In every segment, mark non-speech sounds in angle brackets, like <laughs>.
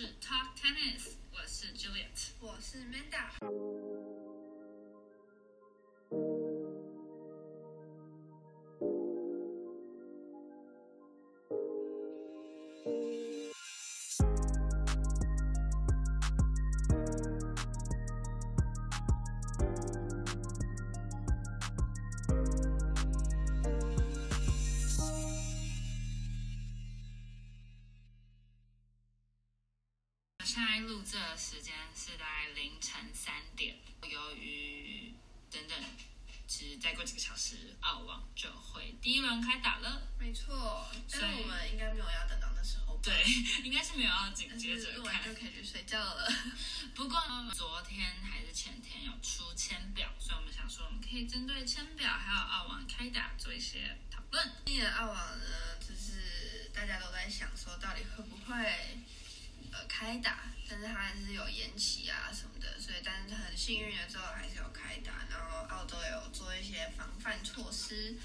是 Talk Tennis，我是 Juliet。我是 Manda。 录这个时间是在凌晨三点，由于等等，其实再过几个小时，澳网就会第一轮开打了。没错，但我们应该没有要等到那时候吧。对，应该是没有要紧但接着是录完看就。可以去睡觉了。不过昨天还是前天有出签表，所以我们想说，我们可以针对签表还有澳网开打做一些讨论。今年澳网呢，就是大家都在想说，到底会不会呃开打，但是它还是有延期啊什么的，所以但是很幸运的最后还是有开打，然后澳洲有做一些防范措施。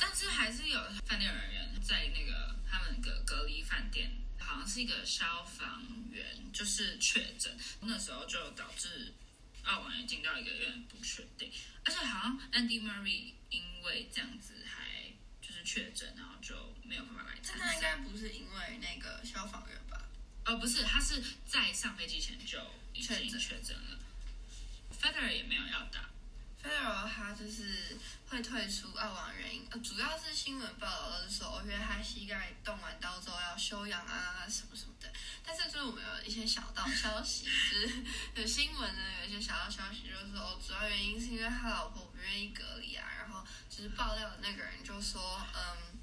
但是还是有饭店人员在那个他们的隔离饭店，好像是一个消防员，就是确诊，那时候就导致澳网也进到一个有点不确定，而且好像 Andy Murray 因为这样子还就是确诊，然后就没有办法来参但他应赛。该不是因为那个消防员吧？哦，不是，他是在上飞机前就已经确诊了。Federer 也没有要打，Federer 他就是会退出澳网原因，呃，主要是新闻报道都是说，因为他膝盖动完刀之后要休养啊，什么什么的。但是就是我们有一些小道消息，就是有新闻呢，有一些小道消息就是说，哦，主要原因是因为他老婆不愿意隔离啊，然后就是爆料的那个人就说，嗯。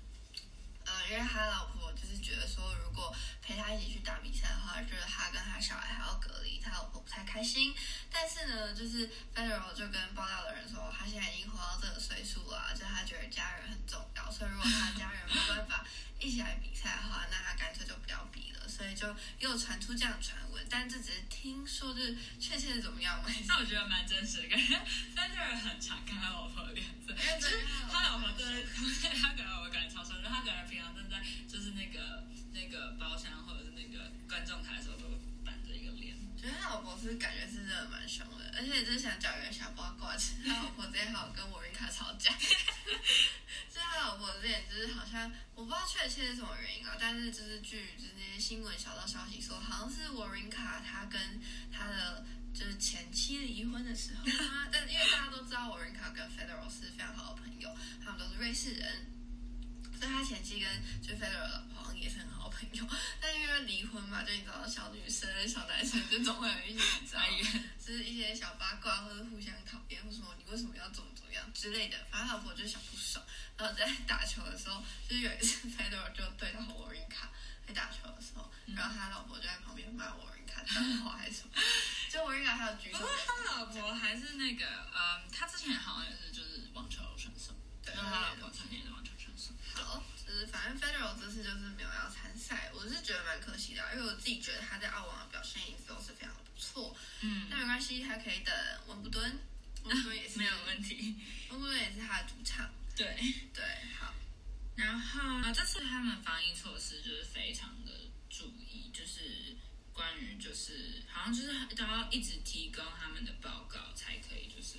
呃，因为他老婆就是觉得说，如果陪他一起去打比赛的话，就是他跟他小孩还要隔离，他老婆不太开心。但是呢，就是 Federer 就跟爆料的人说，他现在已经活到这个岁数了啊，就他觉得家人很重要，所以如果他家人没办法一起来比赛的话，那他干脆就不要比了。所以就又传出这样的传闻，但这只是听说，就是确切是怎么样，我们还是但我觉得蛮真实的，感觉 Federer 很常看他老婆的脸色，因为就是他老婆对对，<laughs> 他可能我感觉超深，就他可能平常正在就是那个那个包厢或者是那个观众台的时候，都板着一个脸。觉得他老婆是感觉是真的蛮凶的，而且就是想讲一个小八卦，就是他老婆之前还有跟沃瑞卡吵架，<laughs> 就是他老婆之前就是好像我不知道确切是什么原因啊，但是就是据就是那些新闻小道消息说，好像是沃瑞卡他跟他的就是前妻离婚的时候啊，但因为大家都知道沃瑞卡跟 Federer 是非常好的朋友，他们都是瑞士人。所以他前妻跟就 Federer 老婆好像也是很好朋友，但因为离婚嘛，就你知道小女生、小男生就总会有一些你知道哀怨，就是一些小八卦或者互相讨厌，或什么你为什么要怎么怎么样之类的。反正他老婆就想不爽，然后在打球的时候，就是有一次 <laughs> Federer 就对到沃瑞卡在打球的时候，然后他老婆就在旁边骂沃瑞卡脏话还是什么，<laughs> 就沃瑞卡还有举手不过他老婆还是那个，嗯，他之前好像也是就是网球选手，对然后他老婆曾经也是网球就是反正 Federal 这次就是没有要参赛，我是觉得蛮可惜的啊，因为我自己觉得他在澳网的表现一直都是非常的不错。嗯，但没关系，他可以等温布顿，温布顿也是没有问，题。温布顿也是他的主场。对，对，好，然后啊，这次他们防疫措施就是非常的注意，就是关于就是好像就是都要一直提供他们的报告才可以就是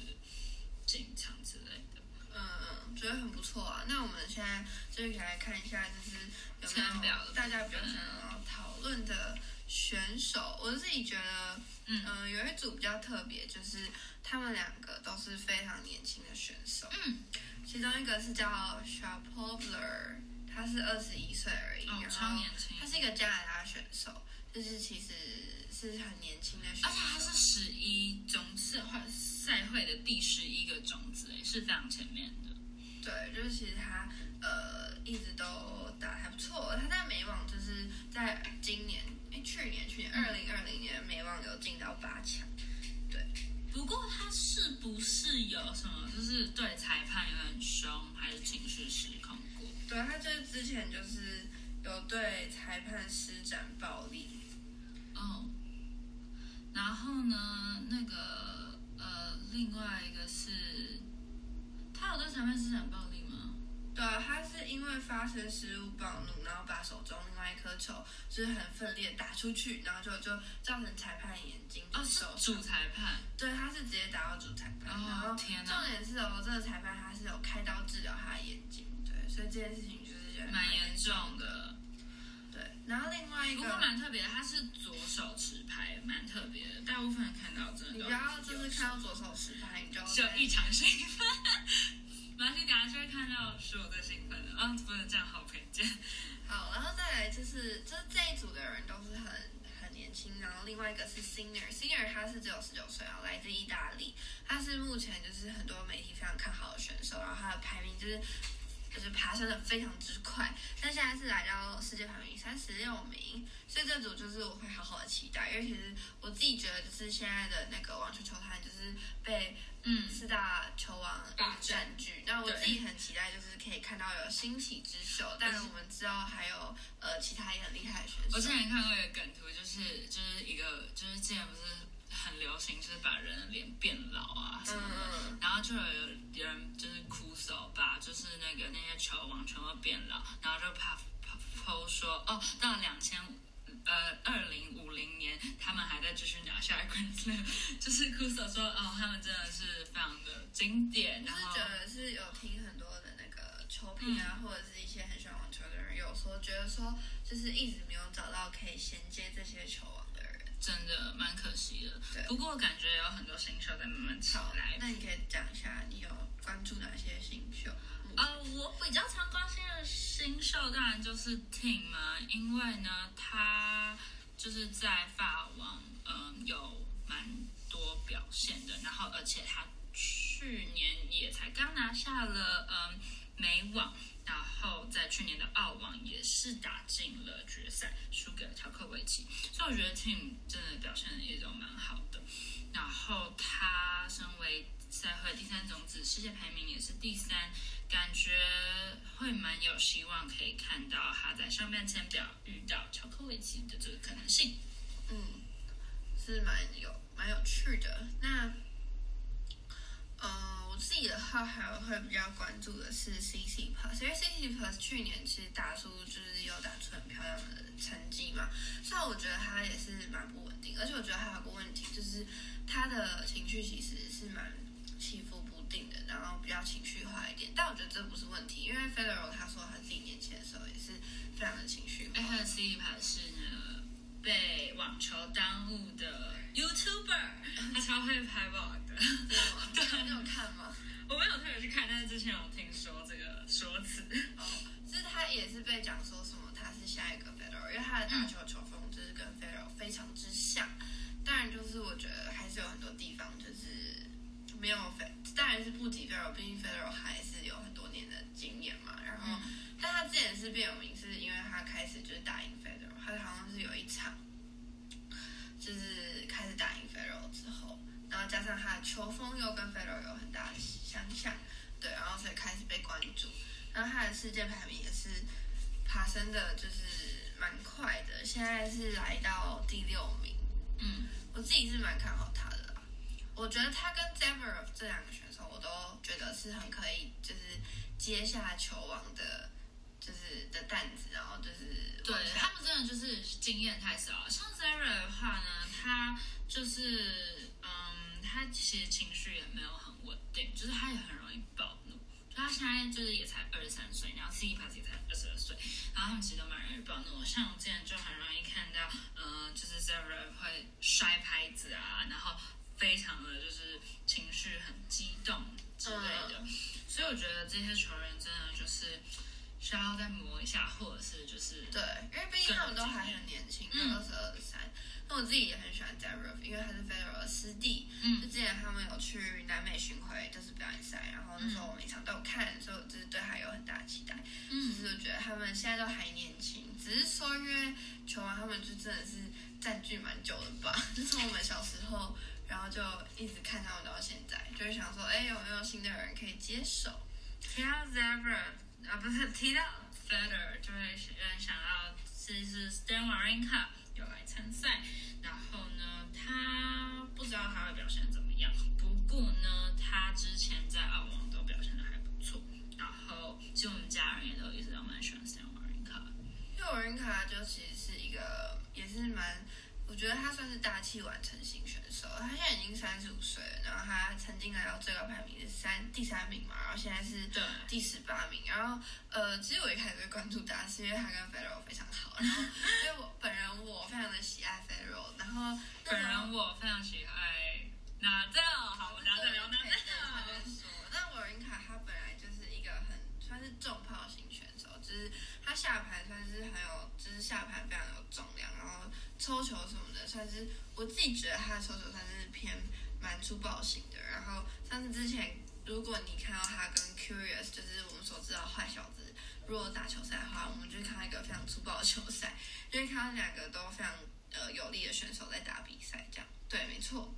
进场之类的。嗯，觉得很不错啊。那我们现在就可以来看一下，就是有没有大家比较想要讨论的选手。我自己觉得，嗯呃，有一组比较特别，就是他们两个都是非常年轻的选手。嗯，其中一个是叫 Sharpovler，他是二十一岁而已，哦，然超后年轻，他是一个加拿大选手，就是其实是很年轻的选手，而且他是十一种次会赛会的第十一个种子，哎，是非常前面的。对，就是其实他呃一直都打得还不错，他在美网就是在今年哎去年去年二零二零年美网有进到八强，对，不过他是不是有什么，就是对裁判有点凶，还是情绪失控过？对他就是之前就是有对裁判施展暴力，哦，然后呢，那个呃，另外一个是，他有对裁判施展暴力吗？对啊，他是因为发生失误暴怒，然后把手中另外一颗球就是很奋力的打出去，然后就就造成裁判眼睛就哦，是。主裁判，对，他是直接打到主裁判，哦然后天哪重点是哦，这个裁判他是有开刀治疗他的眼睛，对，所以这件事情蛮严严重。的。对，然后另外一个不个过蛮特别的，他是左手持拍，蛮特别的。大部分人看到真的都你不要就是看到左手持拍，你就就异常兴奋。马上等下就会看到是我最兴奋的，啊，不能这样好偏见。好，然后再来就是，就是这一组的人都是很很年轻，然后另外一个是 Singer，Singer 他是只有十九岁，然后来自意大利，他是目前就是很多媒体非常看好的选手，然后他的排名就是就是爬升的非常之快，但现在是来到世界排名三十六名，所以这组就是我会好好的期待，因为其实我自己觉得就是现在的那个网球球坛就是被嗯，四大球王占占据。那我自己很期待，就是可以看到有新起之秀。但是，我们知道还有呃其他也很厉害的选手。我之前看过一个梗图，就是就是一个就是之前不是很流行，就是把人的脸变老啊什么的。嗯然后就有有人就是哭手把就是那个那些球王全部变老，然后就怕怕抛说哦，到两千呃二零五零年他们还在继续拿下 Grand Slam，就是哭手说哦，他们真的是非常的经典，然后就是觉得是有听很多的那个球评啊，或者是一些很喜欢网球的人有说，觉得说就是一直没有找到可以衔接这些球王的人。真的蛮可惜的对。不过感觉有很多新秀在慢慢起来，。那你可以讲一下你有关注哪些新秀？呃，我比较常关心的新秀当然就是 Tim 嘛，因为呢，他就是在法网，嗯、有蛮多表现的，然后而且他去年也才刚拿下了嗯美网，然后在去年的澳网也是打进了决赛，输给了乔克维奇，所以我觉得 Tim 真的表现也都蛮好的。然后他身为赛会第三种子，世界排名也是第三，感觉会蛮有希望可以看到他在上半程表遇到乔科维奇的这个可能性。嗯，是蛮有蛮有趣的。那，呃，我自己的话还会比较关注的是 CC Plus，因为 CC Plus 去年其实打出就是有打出很漂亮的成绩嘛，虽然我觉得他也是蛮不稳定，而且我觉得还有个问题就是他的情绪其实是蛮起伏不定的，然后比较情绪化一点。但我觉得这不是问题，因为 Federer 他说他自己年轻的时候也是非常的情绪化哎，。他的 C 一排是呢被网球耽误的 YouTuber，他超会拍 vlog 的。对，你有看吗？<laughs> 我没有特别去看，但是之前有听说这个说辞。哦，就是他也是被讲说什么他是下一个 Federer，因为他的打球球风就是跟 Federer 非常之像。当然，就是我觉得还是有很多地方就是没有当然是不及 Federer，毕竟 Federer 还是有很多年的经验嘛。然后，但他之前是变有名，是因为他开始就是打赢 Federer，他好像是有一场就是开始打赢 Federer 之后，然后加上他的球风又跟 Federer 有很大的相像，对，然后所以开始被关注。然后他的世界排名也是爬升的，就是蛮快的，现在是来到第六名。嗯，我自己是蛮看好他的啦。我觉得他跟 Zverev 这两个选手，我都觉得是很可以，就是接下球王的，就是的担子，然后就是对他们真的就是经验太少。像 Zara 的话呢，他就是嗯，他其实情绪也没有很稳定，就是他也很容易暴怒。就他现在就是也才二十三岁，然后 C 帕也才二十二岁，然后他们其实都蛮容易暴怒。像我之前就很容易看到，嗯、就是 Zara 会摔拍子啊，然后非常的就是情绪很激动之类的。所以我觉得这些球员真的就是需要再磨一下，或者是就是对，因为毕竟他们都还很年轻，嗯二十二三。那我自己也很喜欢 Zverev，因为他是 Federer 的师弟。嗯就之前他们有去南美巡回，就是表演赛，然后那时候我每场都有看，所以我就是对他有很大的期待。就嗯是我觉得他们现在都还年轻，只是说因为球王他们就真的是占据蛮久的吧，<laughs> 就从我们小时候，然后就一直看他们到现在，就是想说，哎，有没有新的人可以接手？不要 Zebra 啊，不是提到 Feder 就会嗯想到是是 Stan w a r i n k a 有来参赛，然后呢，他不知道他会表现怎么样，不过呢，他之前在澳网都表现的还不错，然后其实我们家人也都一直都蛮喜欢 Stan w a r i n k a 因为 Wawrinka 就其实是一个也是蛮，我觉得他算是大器晚成型选手。手。他现在已经三十五岁了，然后他曾经来到最高排名是三第三名嘛，然后现在是，第十八名。然后呃，其实我一开始会关注他，是因为他跟 e r o 非常好，然后 <laughs> 因为我本人我非常的喜爱 e r o 然后本人我非常喜爱拿掉，好，我聊拿可以等一下再说。但韦云卡他本来就是一个很算是重炮型选手，就是他下盘算是很有，就是下盘非常有重量，抽球什么的，算是我自己觉得他的抽球算是偏蛮粗暴型的。然后上次之前如果你看到他跟 Curious，就是我们所知道坏小子，如果打球赛的话，我们就会看到一个非常粗暴的球赛，因为看到两个都非常呃有力的选手在打比赛，这样对，没错。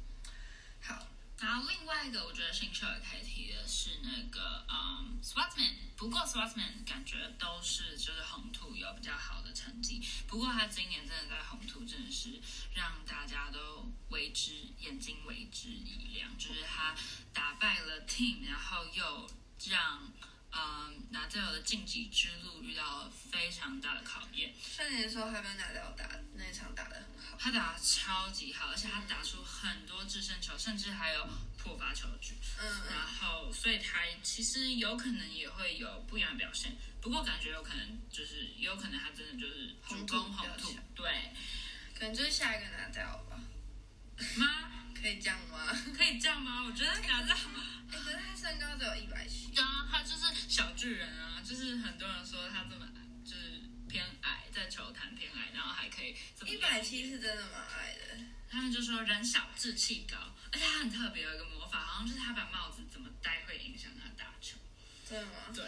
然后另外一个我觉得新秀也可以提的是那个嗯 Swartzman，不过 Swartzman 感觉都是就是红土有比较好的成绩，不过他今年真的在红土真的是让大家都为之眼睛为之一亮，就是他打败了 Team，然后又让嗯拿这的晋级之路遇到了非常大的考验。去年的时候他跟拿掉打那一场打得很好，他打得超级好，而且他打出很多制胜球，甚至还有破发球局。嗯然嗯，后，所以他其实有可能也会有不一样的表现，不过感觉有可能就是，也有可能他真的就是主攻红土红土比较强，对可能就是下一个拿掉吧，<laughs> 吗？可以这样吗？可以这样吗？我觉得拿到，哎，可是他身高只有一百七，对啊，他就是小巨人啊，就是很多人说他这么就是偏矮，在球坛偏矮，然后还可以这么一百七是真的蛮矮的。他们就说人小志气高，而且他很特别，有一个魔法，好像就是他把帽子怎么戴会影响他打球。真的吗？对，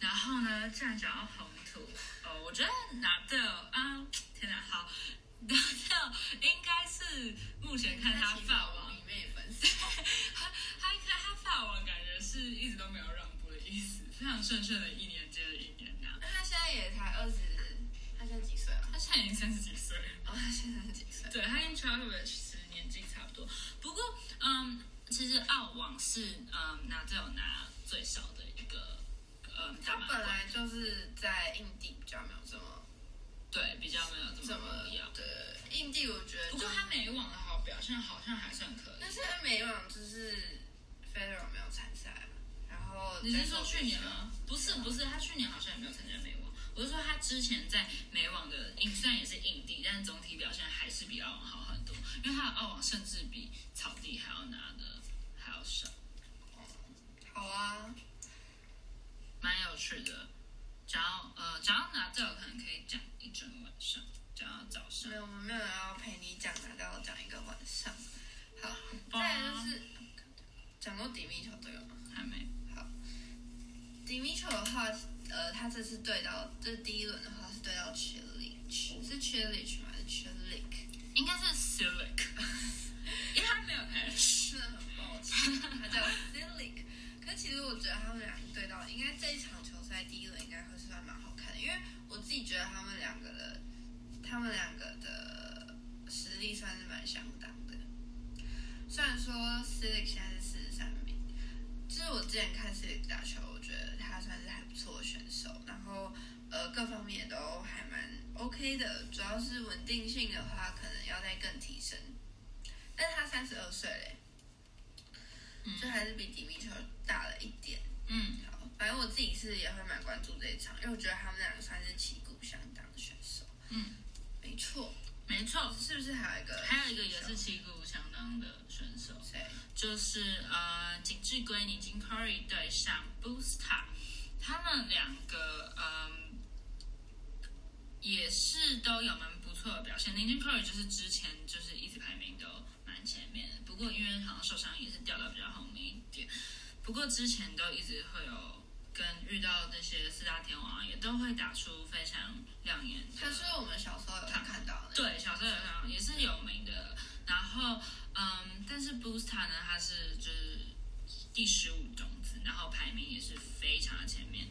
然后呢，既然讲到红土，呃，我觉得拿到啊，天哪，好，拿到应该是目前看他发网，里面也粉丝，他他看他发网感觉是一直都没有让步的意思，非常顺顺的一年接着一年那样。那他现在也才二十，他现在几岁啊？他现在已经三十几岁了。哦，他现在几岁？对，他跟 Travis 其实年纪差不多。不过，嗯，其实澳网是嗯拿这种拿最少的一个嗯他本来，就是在印地比较没有这么对比较没有这这么么重要。对，印地我觉得就不过他美网的好表现好像还算可以。但是他美网就是 Federer 没有参赛嘛，然后你是说去年吗？不是不是，他去年好像也没有参加美网。我是说他之前在美网的印虽然也是印地，但是总体表现还是比澳网好很多，因为他的澳网甚至比草地还要拿的还要少。好啊，蛮有趣的。讲过迪米球这个吗？还没，好 d i m i t r 的话，呃，他这次对到这第一轮的话是对到 Chilich，是 Chilich 吗？还是 Chilik？应该是 Silic，因为他没有 H。真的很抱歉，他叫 Silic。可其实我觉得他们两个对到，应该这一场球赛第一轮应该会算蛮好看的，因为我自己觉得他们两个的，他们两个的实力算是蛮相当的。虽然说 Silic 现，我之前看 Silic 打球，我觉得他算是还不错的选手，然后呃各方面也都还蛮 OK 的，主要是稳定性的话，可能要再更提升。但是他三十二岁嘞，就还是比迪米球大了一点。嗯，好，反正我自己是也会蛮关注这一场，因为我觉得他们两个算是旗鼓相当的选手。嗯，没错，没错。是不是还有一个？还有一个也是旗鼓相当的选手，谁？就是呃景志圭尼金 Curry 对上 Boosta，他们两个嗯也是都有蛮不错的表现。林金 Curry 就是之前就是一直排名都蛮前面的，不过因为好像受伤也是掉到比较后面一点。不过之前都一直会有跟遇到那些四大天王也都会打出非常亮眼的。他是我们小时候有看到的。对，小时候有看到，也是有名的。然后，嗯，但是 Boosta 呢，他是就是第十五种子，然后排名也是非常的前面。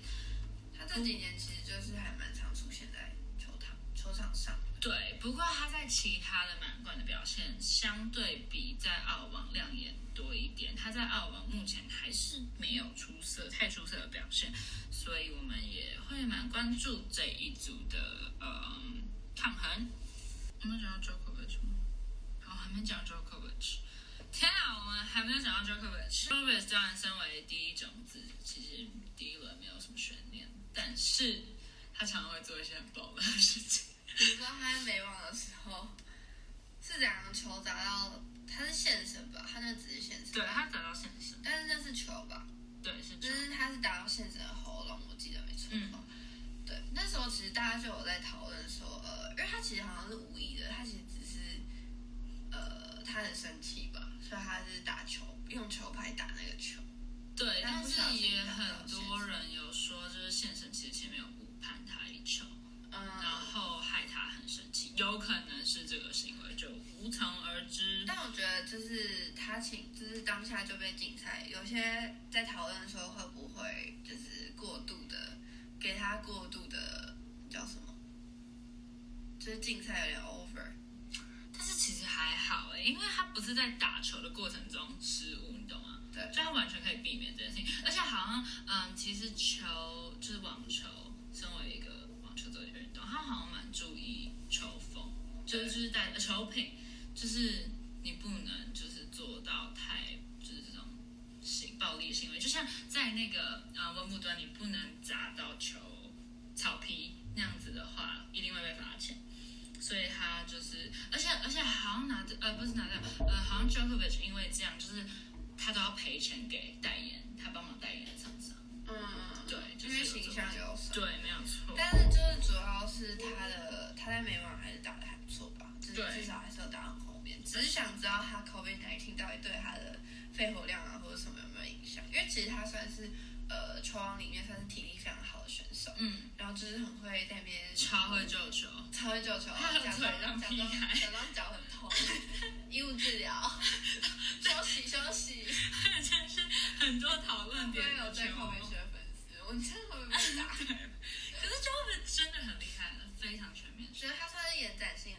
他这几年其实就是还蛮常出现在球场球场上。对，不过他在其他的满贯的表现相对比在澳网亮眼多一点。他在澳网目前还是没有出色太出色的表现，所以我们也会蛮关注这一组的呃抗衡。我们讲到 Djokovic 吗？好，还没讲 Djokovic。天啊，我们还没有讲到 Djokovic。Djokovic 当然身为第一种子，其实第一轮没有什么悬念，但是他常常会做一些很爆的事情。比如说他在美网的时候，是两个球砸到，他是现神吧？他那只是现神，对他砸到现神，但是那是球吧？对是球。就是他是打到现神的喉咙，我记得没错。嗯对，那时候其实大家就有在讨论说，呃，因为他其实好像是无意的，他其实只是呃他很生气吧，所以他是打球用球拍打那个球。对，但是也很多人有说，就是现神其实前面有误判他一球，嗯然嗯，后有可能是这个行为，就无从而知。但我觉得就是他请，就是当下就被禁赛，有些在讨论说会不会就是过度的给他过度的叫什么，就是禁赛有点 over。但是其实还好哎，因为他不是在打球的过程中失误，你懂吗？对就他完全可以避免这件事情，而且好像嗯，其实球就是网球，身为一个网球这个运动，他好像蛮注意就是就是带球品，就是你不能就是做到太就是这种行暴力行为，就像在那个呃温布端，你不能砸到球草皮那样子的话，一定会被罚钱。所以他就是，而且而且好像拿的呃不是拿到呃好像 Djokovic 因为这样就是他都要赔钱给代言，他帮忙代言的厂商。嗯，对就因为是有这种形象有损。对，至少还是有打到后面。只是想知道他 COVID 19到底对他的肺活量啊或者什么有没有影响？因为其实他算是呃球王里面算是体力非常好的选手，嗯，然后就是很会在那边超会救球，超会救球，<laughs> 他很假装假装会让屁孩假装脚很痛，<laughs> 医务治疗，休息休息。真是很多讨论对，点的球有在后面学粉丝，我真的会被打？<laughs> 可是 Djokovic 真的很厉害了，非常全面，觉得他算是延展性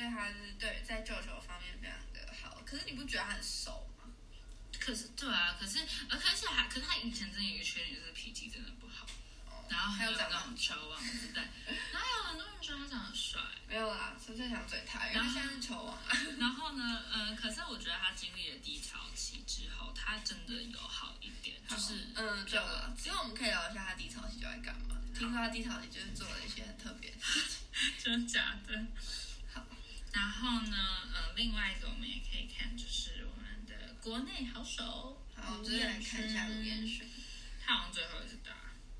所以他是对在救球方面非常的好。可是你不觉得他很瘦吗？可是对啊，可是呃，可是还可是他以前真的有一个缺点，就是脾气真的不好，哦然后还有长得那种球王自带，哪有很多人觉得他长得帅？没有啦，纯粹想嘴他，因为他现在是球王啊。<laughs> 然后呢，嗯，可是我觉得他经历了低潮期之后，他真的有好一点，就是嗯，对了，其实我们可以聊一下他低潮期就在干嘛。听说他低潮期就是做了一些很特别的事情。<laughs> 真假的。好，然后呢，呃，另外一个我们也可以看，就是我们的国内好手，好，我们就是来看一下卢彦勋，他好像最后一次打，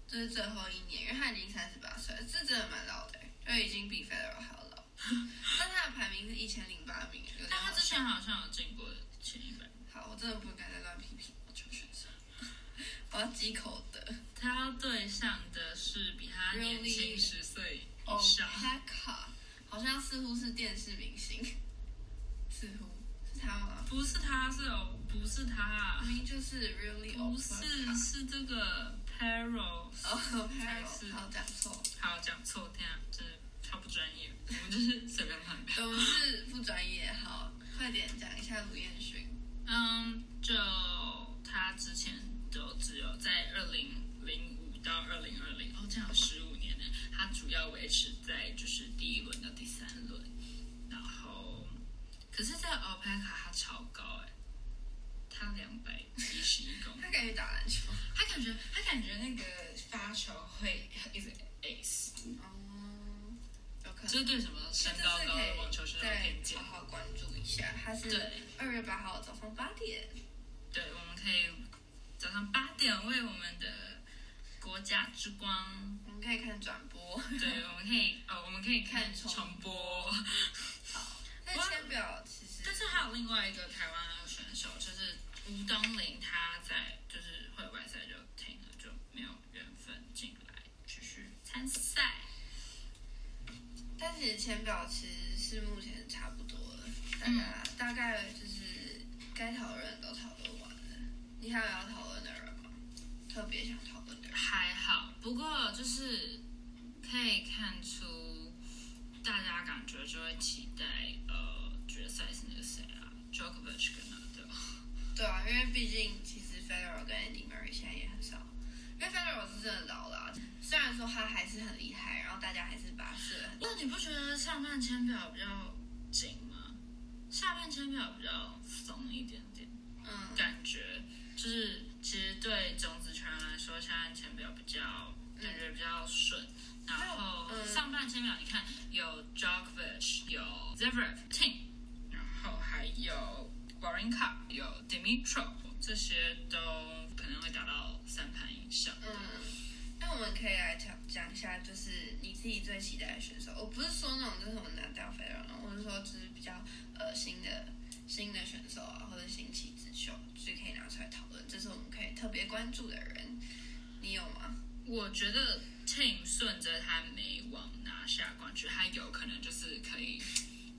这是最后一年，因为他已经三十八岁了，这真的蛮老的，就已经比 Federer 还要老。<laughs> 但他的排名是一千零八名，但他之前。好像有进过前一百。好，我真的不该再乱批评网球选手，<laughs> 我要忌口的。他要对上的是比他年轻十岁哦以上，像似乎是电视明星，似乎是他吗？不是他，是哦不是他，明明就是 really 不是是这个 Perro。<laughs> 哦 Perro，好讲错，好讲错，天啊，真的超不专业，我们就是随便乱表。我们是不专业。好，快点讲一下卢彦勋。嗯，就他之前都只有在二零零五到二零二零，哦，这样有十五他主要维持在就是第一轮到第三轮，然后可是，在欧佩卡他超高哎，他两百一十一公分，他感觉打篮球。他感觉他感觉那个发球会一直 ace，哦，有可能。这是对什么身高高的网球选手有再偏见好。好关注一下。他是对二月八号早上八点。对，我们可以早上八点为我们的国家之光我们可以看转播。对，我们可以哦，我们可以看看重重播。好，那签表其实但是还有另外一个台湾选手，就是吴东林，他在就是会外赛就停了，就没有缘分进来继续参赛。但其实签表其实是目前差不多了，大家、大概就是该讨论都讨论完了。你还有要讨论的人吗？特别想讨论？还好，不过就是可以看出大家感觉，就会期待呃决赛是那个谁啊，Djokovic 跟 Nadal。对啊，因为毕竟其实 Federer 跟 Andy Murray 现在也很少，因为 Federer 是真的老了啊、虽然说他还是很厉害，然后大家还是把他视为那你不觉得上半签表比较紧吗？下半签表比较松一点点，嗯感觉就是其实对种子说，下半签表比较感觉比较顺。然后嗯上半签表你看有 Djokovic，有 Zverev、t i n 然后还有 Wawrinka，有 Dimitrov，这些都可能会达到三盘以上。嗯，我们可以来讲讲一下，就是你自己最期待的选手。我不是说那种就是我们拿掉飞人，我是说就是比较呃新的新的选手啊，或者新奇之秀，就是可以拿出来讨论，这是我们可以特别关注的人。你有吗？我觉得 Tim 顺着他美网拿下冠军，他有可能就是可以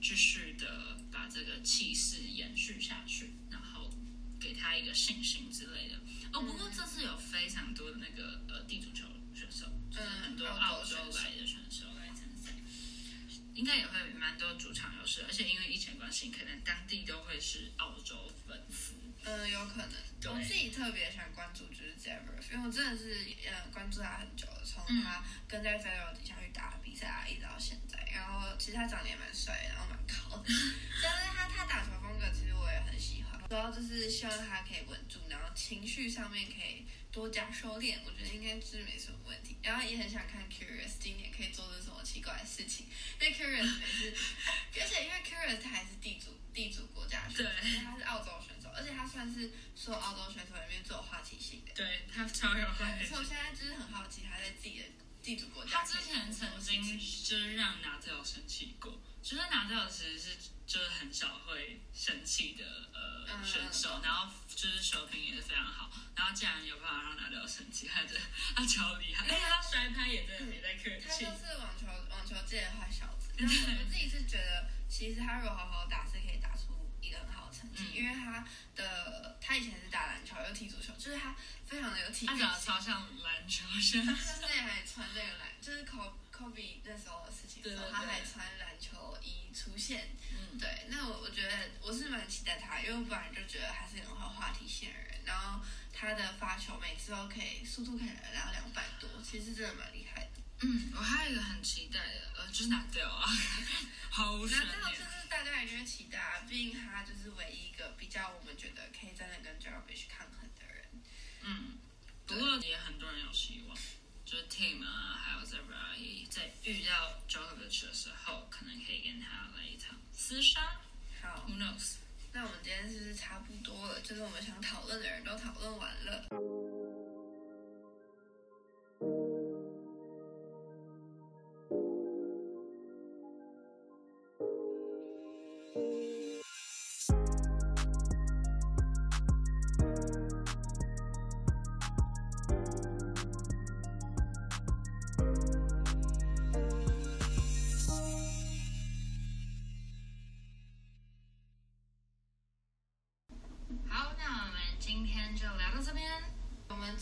继续的把这个气势延续下去，然后给他一个信心之类的。哦，不过这次有非常多的那个呃地主球，就是很多嗯澳洲来的选手来参赛，应该也会有蛮多主场优势，而且因为疫情关系，可能当地都会是澳洲粉丝。嗯，有可能。对我自己特别想关注就是 Zverev，因为我真的是嗯关注他很久了，从嗯他跟在 Federer 底下去打比赛啊，一直到现在。然后其实他长得也蛮帅，然后蛮高的，<laughs> 但是他他打球风格其实我也很喜欢，主要就是希望他可以稳住，然后情绪上面可以多加收敛，我觉得应该是没什么问题。然后也很想看 Curious 今年可以做出什么奇怪的事情，因为 Curious 每次，<laughs> 而且因为 Curious 他还是地主地主国家选手，对他是澳洲选手，而且他算是所有澳洲选手里面最有话题性的。对他超有话对，题所以我现在就是很好奇他在自己的地主国家他之前曾经就是让拿特尔生气过，就是拿特尔其实是就是很少会生气的呃嗯选手，然后就是球评也是非常好，然后竟然有办法让拿特尔生气，他的 <laughs> 他超厉害，而且他摔拍也真的没在客气他就。是网球网球界的坏小子。但我我自己是觉得，其实他如果好好打，是可以打出一个很好的成绩，嗯因为他的他以前是打篮球又踢足球，就是他非常的有体育他长得性。超像篮球选他手，之前还穿这个篮，就是 Kobe Kobe 那时候的事情对对对他还穿篮球衣出现。嗯，对，那我我觉得我是蛮期待他，因为我本来就觉得他是很有话题性的人，然后他的发球每次都可以速度可以来到两百多，其实真的蛮厉害的。嗯，我还有一个很期待的，呃，就是拿掉啊，<laughs> 好无悬难道就念。是大家一定会期待啊？毕竟他就是唯一一个比较我们觉得可以真的跟 j o b i c 抗衡的人。嗯，不过也很多人有希望，就是 team 啊，还有 Zebra 也在遇到 Djokovic 的时候，可能可以跟他来一场厮杀好，，Who knows？那我们今天是不是差不多了？就是我们想讨论的人都讨论完了。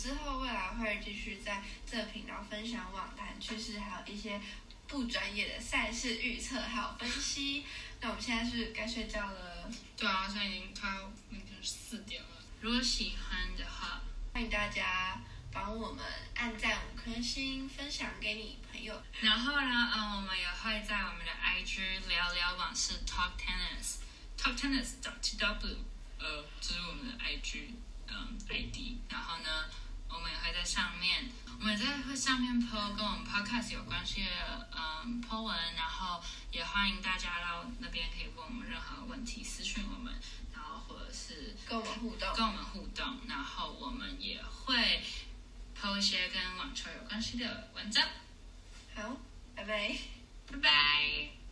之后未来会继续在这个频道分享网坛趋势，还有一些不专业的赛事预测还有分析。那我们现在是该睡觉了，对啊，现在已经快要那个四点了。如果喜欢的话，欢迎大家帮我们按赞五颗星，分享给你朋友。然后呢，嗯，我们也会在我们的 IG 聊聊往事 Talk Tennis，Talk Tennis T W，呃，这是我们的 IG 嗯 ID。然后呢，我们也会在上面，我们在会上面 po 跟我们 Podcast 有关系的嗯 po 文，然后也欢迎大家到那边可以问我们任何问题，私讯我们，然后或者是跟我们互动。跟我们互动，然后我们也会 po 一些跟网球有关系的文章。好，拜拜。拜拜。